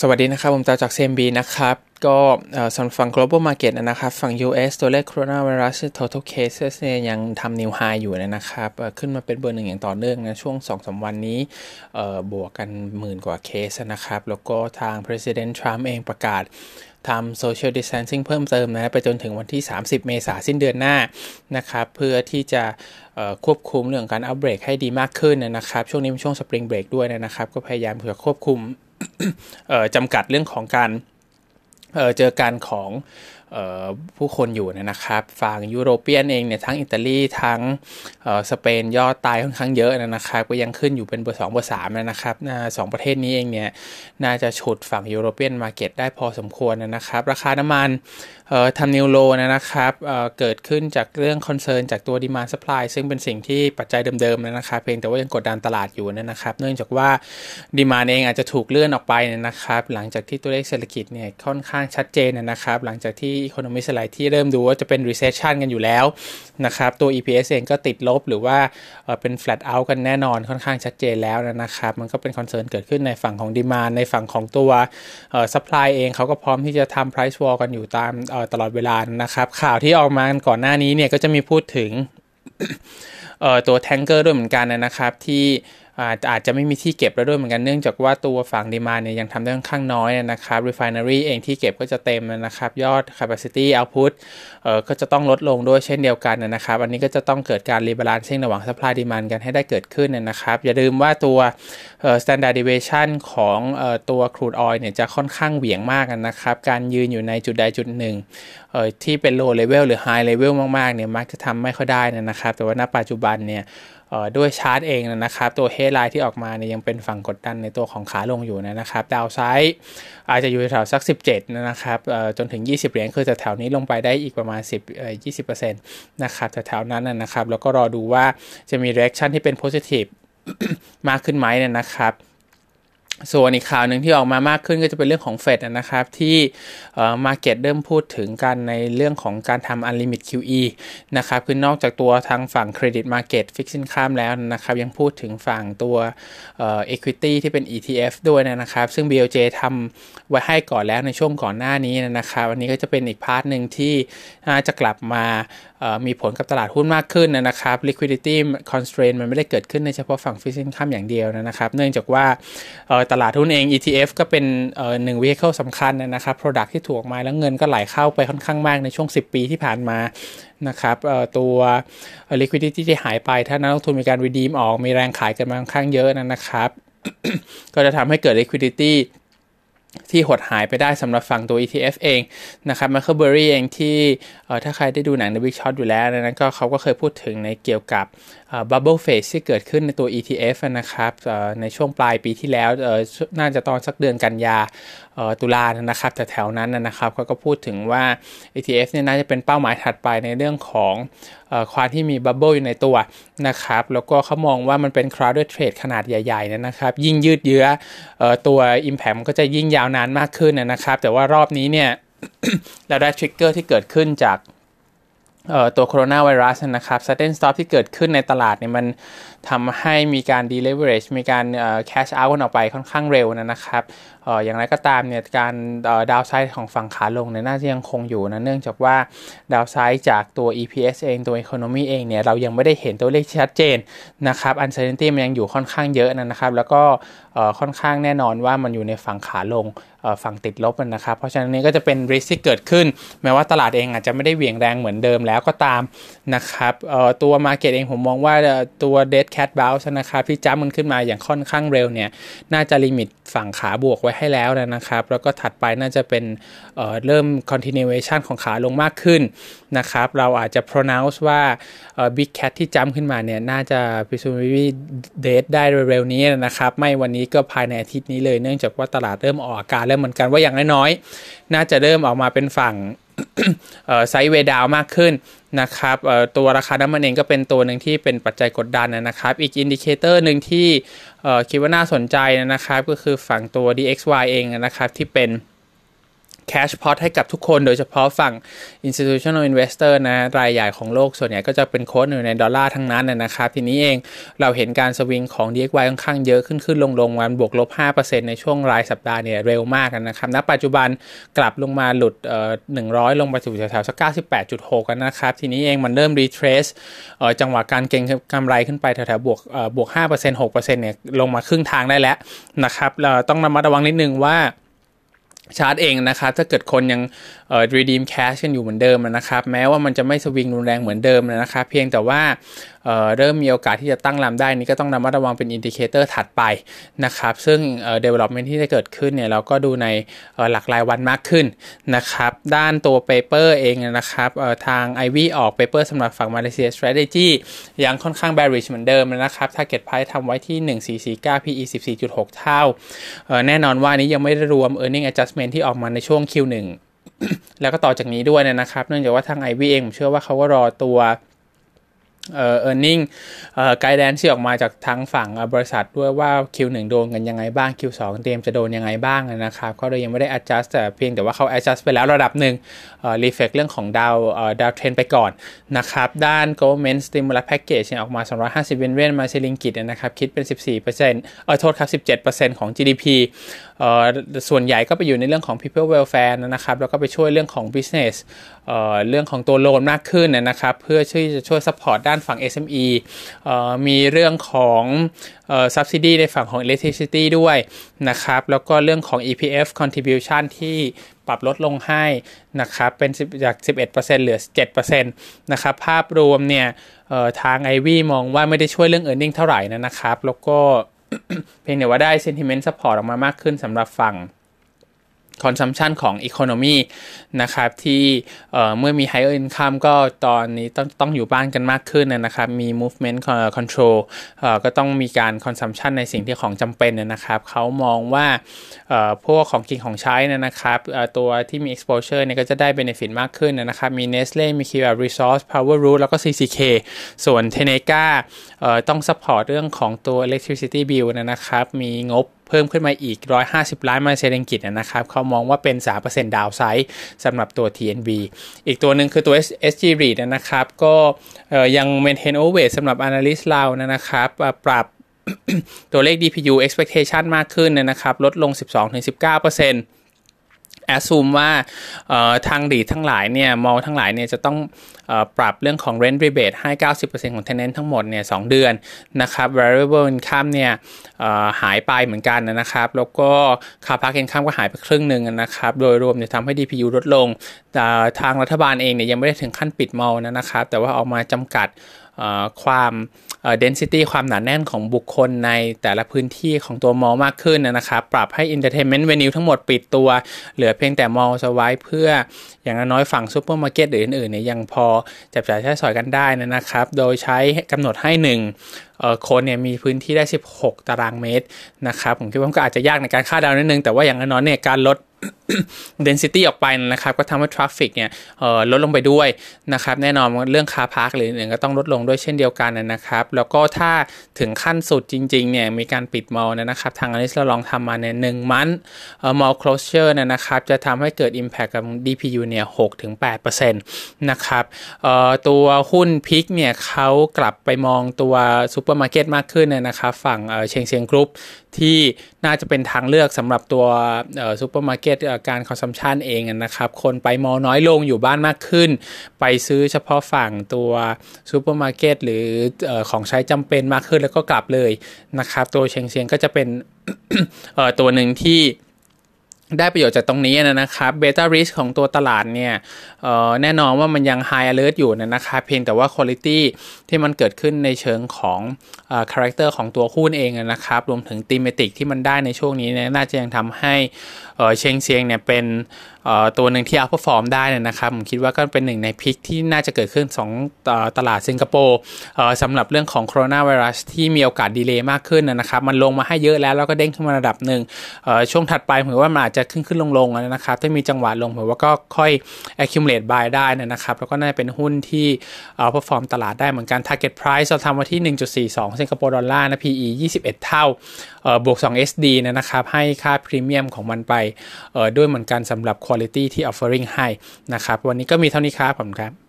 สวัสดีนะครับ ผมจากจาก CMB นะครับ ก็สำหรับฝั่ง global market นะครับฝั่ง US ตัวเลข coronavirus total cases เนี่ยยังทำ new high อยู่นะครับ ขึ้นมาเป็นเบอร์หนึ่งอย่างต่อเนื่องนะช่วง 2-3 วันนี้บวกกันหมื่นกว่าเคสนะครับ แล้วก็ทาง president Trump เองประกาศทำ social distancing เพิ่มเติมนะไปจนถึงวันที่ 30 เมษายนสิ้นเดือนหน้านะครับ เพื่อที่จะควบคุมเรื่องการอัปเบรกให้ดีมากขึ้นนะครับ ช่วงนี้เป็นช่วงสปริงเบรกด้วยนะครับ ก็พยายามเพื่อควบคุม จำกัดเรื่องของการเจอการของผู้คนอยู่นะครับฝั่ง European เองเนี่ยทั้งอิตาลีทั้งสเปนยอดตายค่อนข้างเยอะนะครับก็ยังขึ้นอยู่เป็นเบอร์สองเบอร์สามนะครับสองประเทศนี้เองเนี่ยน่าจะฉุดฝั่ง European market ได้พอสมควรนะครับ ราคาน้ำมัน ทำ new low นะครับเกิดขึ้นจากเรื่อง concern จากตัว demand supply ซึ่งเป็นสิ่งที่ปัจจัยเดิมๆนะครับเพียงแต่ว่ายังกดดันตลาดอยู่นะครับ เนื่องจากว่าdemand เองอาจจะถูกเลื่อนออกไปนะครับ หลังจากที่ตัวเลขเศรษฐกิจเนี่ยค่อนข้างชัดเจนนะครับ หลังจากที่ economist หลายที่เริ่มดูว่าจะเป็น recession กันอยู่แล้วนะครับตัว EPS เองก็ติดลบหรือว่าเป็น flat out กันแน่นอนค่อนข้างชัดเจนแล้วนะครับมันก็เป็น concern เกิดขึ้นในฝั่งของ demand ในฝั่งของตัว supply เองเขาก็พร้อมที่จะทำ price war กันอยู่ตามตลอดเวลานะครับ ข่าวที่ออกมาก่อนหน้านี้เนี่ยก็จะมีพูดถึงตัวแทงเกอร์ด้วยเหมือนกันนะครับที่ อาจจะไม่มีที่เก็บแล้วด้วยเหมือนกันเนื่องจากว่าตัวฝั่งดีมาเนี่ยยังทำได้ค่อนข้างน้อยนะครับ refinery เองที่เก็บก็จะเต็มนะครับ ยอด capacity output เอ่อก็จะต้องลดลงด้วยเช่นเดียวกันนะครับ อันนี้ก็จะต้องเกิดการ rebalancing ระหว่าง supply demand กันให้ได้เกิดขึ้นนะครับ อย่าลืมว่าตัวเอ่อ standard deviation ของเอ่อตัว crude oil เนี่ยจะค่อนข้างเหวี่ยงมากนะครับ การยืนอยู่ในจุดใดจุดหนึ่งเอ่อที่เป็น low level หรือ high level มากๆเนี่ยมักจะทำไม่ค่อยได้นะครับ แต่ว่าณปัจจุบันเนี่ย ด้วยชาร์ตเองนะครับ ตัวเฮดไลน์ที่ออกมาเนี่ยยังเป็นฝั่งกดดันในตัวของขาลงอยู่นะครับดาวไซด์อาจจะอยู่แถวสัก 17 นะครับจนถึง 20 เหรียญคือจะแถวนี้ลงไปได้อีกประมาณ 10 20%นะครับแถวนั้นนะครับ แล้วก็รอดูว่าจะมี reaction ที่เป็น positive มากขึ้นไหมนะครับ ส่วนอีกข่าวหนึ่งที่ออกมามากขึ้นก็จะเป็นเรื่องของเฟดนะครับ ที่market เริ่มพูดถึงกันในเรื่องของการทำ unlimit QE นะครับ คือนอกจากตัวทางฝั่ง credit market fixed income แล้วนะครับ ยังพูดถึงฝั่งตัวเอ equity ที่เป็น ETF ด้วยนะครับ ซึ่ง BOJ ทำไว้ให้ก่อนแล้วในช่วงก่อนหน้านี้นะครับวันนี้ก็จะเป็นอีก part หนึ่งที่จะกลับมามีผลกับตลาดหุ้นมากขึ้นนะครับ liquidity constraint มันไม่ได้เกิดขึ้นในเฉพาะฝั่ง fixed income อย่างเดียวนะครับ เนื่องจากว่าตลาดหุ้นเอง ETF ก็เป็นหนึ่ง vehicle สำคัญนะครับ product ที่ถูกมาแล้วเงินก็ไหลเข้าไปค่อนข้างมากในช่วง 10 ปีที่ผ่านมานะครับตัว liquidity ที่หายไป ถ้านักลงทุนมีการ redeem ออกมีแรงขายกันมาค่อนข้างเยอะนะครับ ก็จะทำให้เกิด liquidity ที่หดหายไปได้สำหรับฝั่งตัว ETF เองนะครับมาร์เบอรี่เองที่ถ้าใครได้ดูหนังในวิกช็อตอยู่แล้วนั้นก็เขาก็เคยพูดถึงในเกี่ยวกับbubble phase ที่เกิดขึ้นในตัว ETF นะครับในช่วงปลายปีที่แล้วน่าจะตอนสักเดือนกันยาตุลานะครับแต่แถวนั้นนะครับเขาก็พูดถึงว่า ETF เนี่ยน่าจะเป็นเป้าหมายถัดไปในเรื่องของ ความที่มี bubble อยู่ในตัวนะครับแล้วก็เขามองว่ามันเป็น crowded trade ขนาดใหญ่ๆนะครับยิ่งยืดเยื้อตัว impact มันก็จะยิ่งยาวนานมากขึ้นนะครับ แต่ว่ารอบนี้เนี่ยเราได้ trigger ที่เกิดขึ้นจากตัวโคโรนาไวรัสนะครับ sudden stop ที่เกิดขึ้นในตลาดเนี่ยมัน ทำให้มีการ deleverage มีการ cash out กันออกไปค่อนข้างเร็วนะครับอย่างไรก็ตามเนี่ยการดาวไซด์ของฝั่งขาลงเนี่ยน่าจะยังคงอยู่นะเนื่องจากว่าดาวไซด์จากตัว EPS เองตัว Economy เองเนี่ยเรายังไม่ได้เห็นตัวเลขชัดเจนนะครับ Uncertainty มันยังอยู่ค่อนข้างเยอะนะครับ แล้วก็ค่อนข้างแน่นอนว่ามันอยู่ในฝั่งขาลงฝั่งติดลบนะครับ เพราะฉะนั้นนี้ก็จะเป็นริสที่เกิดขึ้น แม้ว่าตลาดเองอาจจะไม่ได้เหวี่ยงแรงเหมือนเดิมแล้วก็ตามนะครับตัว market เองผมมองว่าตัว dead cat bounce นะครับที่จ้ำมันขึ้นมาอย่างค่อนข้างเร็วเนี่ยน่าจะ limit ฝั่งขาบวกไว้ให้แล้วนะครับ แล้วก็ถัดไปน่าจะเป็นเริ่ม continuation ของขาลงมากขึ้นนะครับ เราอาจจะ pronounce ว่า big cat ที่จ้ำขึ้นมาเนี่ยน่าจะ presumably dead ได้เร็วๆนี้นะครับ ไม่วันนี้ก็ภายในอาทิตย์นี้เลย เนื่องจากว่าตลาดเริ่มออกอาการแล้วเหมือนกันว่าอย่างน้อยๆน่าจะเริ่มออกมาเป็นฝั่ง sideway down มากขึ้นนะครับตัวราคาน้ำมันเองก็เป็นตัวหนึ่งที่เป็นปัจจัยกดดันนะครับ อีก indicator หนึ่งที่คิดว่าน่าสนใจนะครับ ก็คือฝั่งตัว DXY เองนะครับที่เป็น cash pot ให้กับทุกคนโดยเฉพาะฝั่ง institutional investor นะ รายใหญ่ของโลกส่วนใหญ่ก็จะเป็น quote อยู่ในดอลลาร์ทั้งนั้นนะครับ ทีนี้เองเราเห็นการสวิงของ DXY ค่อนข้างเยอะขึ้นขึ้นลงลงวันบวกลบ 5%ในช่วงรายสัปดาห์เนี่ยเร็วมากนะครับณปัจจุบันกลับลงมาหลุดเอ่อ100 ลงไปสู่แถวๆสัก98.6 กันนะครับ ทีนี้เองมันเริ่ม retrace เอ่อจังหวะการเก็งกำไรขึ้นไปแถวๆบวกเอ่อบวก5% 6%เนี่ยลงมาครึ่งทางได้แล้วนะครับเราต้องระมัดระวังนิดนึงว่า ชาร์ตเองนะครับถ้าเกิดคนยังเอ่อ redeem cash กันอยู่เหมือนเดิมนะครับแม้ว่ามันจะไม่สวิงรุนแรงเหมือนเดิมนะครับเพียงแต่ว่าเอ่อเริ่มมีโอกาสที่จะตั้งลำได้นี่ก็ต้องระมัดระวังเป็น indicator ถัดไปนะครับซึ่งเอ่อ development ที่จะเกิดขึ้นเนี่ยเราก็ดูในเอ่อหลักรายวันมากขึ้นนะครับด้านตัว paper เองนะครับเอ่อทาง Ivy ออก paper สำหรับฝั่ง Malaysia strategy ยังค่อนข้าง bearish เหมือนเดิมนะครับ target price ทำไว้ที่ 1449 PE 14.6 เท่าเอ่อแน่นอนว่านี้ยังไม่ได้รวม earning adjustment ที่ออกมาในช่วง Q1 แล้วก็ต่อจากนี้ด้วยนะครับ เนื่องจากว่าทาง IV เองผมเชื่อว่าเขาก็รอตัว เอ่อ earning เอ่อ guidance ที่ออกมาจากทางฝั่งบริษัทด้วยว่า Q1 โดนกันยังไงบ้าง Q2 เตรียมจะโดนยังไงบ้างนะครับเขาเลยยังไม่ได้ adjust แต่เพียงแต่ว่าเขา adjust ไปแล้วระดับหนึ่งเอ่อ reflect เรื่องของดาวเอ่อดาวเทรนไปก่อนนะครับ ด้าน government stimulus package ที่ออกมา 250เยนเยนมาเซลิงกิตนะครับ คิดเป็น 14%เอ่อโทษครับ 17%ของ GDP เอ่อส่วนใหญ่ก็ไปอยู่ในเรื่องของ people welfare นะครับ แล้วก็ไปช่วยเรื่องของ business เเรื่องของตัวโลนมากขึ้นนะครับ เพื่อช่วยจะช่วย support ด้านฝั่ง SME เอ่อมีเรื่องของเอ่อ subsidy ในฝั่งของ electricity ด้วยนะครับ แล้วก็เรื่องของ EPF contribution ที่ปรับลดลงให้นะครับ เป็นจาก 11%เหลือ 7%นะครับ ภาพรวมเนี่ยทาง Ivy มองว่าไม่ได้ช่วยเรื่อง earning เท่าไหร่นะครับ แล้วก็เพียงแต่ว่าได้ sentiment support ออกมามากขึ้นสำหรับฝั่ง consumption ของ economy นะครับที่เมื่อมี higher income ก็ตอนนี้ต้องต้องอยู่บ้านกันมากขึ้นนะครับ มี movement control ก็ต้องมีการ consumption ในสิ่งที่ของจำเป็นนะครับ เขามองว่าพวกของกินของใช้นะครับตัวที่มี exposure เนี่ยก็จะได้ benefit มากขึ้นนะครับ มี Nestle มี Kia Resource Power Root แล้วก็ CCK ส่วน Teneca ต้อง support เรื่องของตัว electricity bill นะครับ มีงบ พิ่มขึ้นมาอีก 150 ล้านมาเซเรงกิตนะครับเขามองว่าเป็น 3%ดาวไซด์สำหรับตัว TNB อีกตัวหนึ่งคือตัว SG REIT นะครับ ก็ยัง maintain overweight สำหรับ analyst เรานะครับ ปรับตัวเลข DPU expectation มากขึ้นนะครับ ลดลง 12-19% แอสซูมว่าทางดีทั้งหลายเนี่ยมอลทั้งหลายเนี่ยจะต้องปรับเรื่องของ rent rebate ให้ 90%ของ tenant ทั้งหมดเนี่ย2เดือนนะครับ variable income เนี่ยหายไปเหมือนกันนะครับ แล้วก็ car park income ก็หายไปครึ่งหนึ่งนะครับ โดยรวมเนี่ยทำให้ DPU ลดลง ทางรัฐบาลเองเนี่ยยังไม่ได้ถึงขั้นปิด mall นะครับ แต่ว่าออกมาจำกัด ความ density ความหนาแน่นของบุคคลในแต่ละพื้นที่ของตัว mall มากขึ้นนะครับ ปรับให้ entertainment venue ทั้งหมดปิดตัว เหลือเพียงแต่ mall จะไว้เพื่ออย่างน้อยฝั่งซูเปอร์มาร์เก็ตหรืออื่นๆเนี่ยยังพอจับจ่ายใช้สอยกันได้นะครับ โดยใช้กำหนดให้1คนเนี่ยมีพื้นที่ได้ 16 ตารางเมตรนะครับ ผมคิดว่าก็อาจจะยากในการคาดเดานิดนึง แต่ว่าอย่างน้อยเนี่ยการลด density ออกไปนะครับก็ทำให้ traffic เนี่ยลดลงไปด้วยนะครับแน่นอนเรื่อง car park หรืออื่นก็ต้องลดลงด้วยเช่นเดียวกันนะครับ แล้วก็ถ้าถึงขั้นสุดจริงๆเนี่ยมีการปิด mall นะครับทาง analyst เราลองทำมาเนี่ยหนึ่งมันมอล closure นะครับจะทำให้เกิด impact กับ DPU เนี่ย6-8%นะครับตัวหุ้น pick เนี่ยเขากลับไปมองตัวซูเปอร์มาร์เก็ตมากขึ้นนะครับฝั่ง Sheng Siong Group ที่น่าจะเป็นทางเลือกสำหรับตัวซูเปอร์มาร์เก็ตการ consumption เองนะครับ คนไป mall น้อยลงอยู่บ้านมากขึ้น ไปซื้อเฉพาะฝั่งตัวซูเปอร์มาร์เก็ตหรือของใช้จำเป็นมากขึ้นแล้วก็กลับเลยนะครับ ตัว Sheng Siong ก็จะเป็นตัวหนึ่งที่ ได้ประโยชน์จากตรงนี้นะครับ beta risk ของตัวตลาดเนี่ยแน่นอนว่ามันยัง high alert อยู่นะครับเพียงแต่ว่าคุณภาพที่มันเกิดขึ้นในเชิงของ character ของตัวหุ้นเองนะครับ รวมถึง thematic ที่มันได้ในช่วงนี้น่าจะยังทำให้ Sheng Siong เนี่ยเป็นตัวหนึ่งที่ outperform ได้นะครับ ผมคิดว่าก็เป็นหนึ่งใน pick ที่น่าจะเกิดขึ้น2ตลาดสิงคโปร์สำหรับเรื่องของโคโรนาไวรัสที่มีโอกาส delay มากขึ้นนะครับ มันลงมาให้เยอะแล้วแล้วก็เด้งขึ้นมาระดับหนึ่งช่วงถัดไปผมว่ามันอาจจะจะขึ้นขึ้นลงลงนะครับ ถ้ามีจังหวะลงผมว่าก็ค่อย accumulate buy ได้นะครับ แล้วก็น่าจะเป็นหุ้นที่เอ่อ perform ตลาดได้เหมือนกัน target price เราทำไว้ที่ 1.42สิงคโปร์ดอลลาร์นะ PE 21 เท่าเอ่อบวก 2 SD นะครับ ให้ค่าพรีเมียมของมันไปเอ่อด้วยเหมือนกันสำหรับ quality ที่ offering ให้นะครับ วันนี้ก็มีเท่านี้ครับผมครับ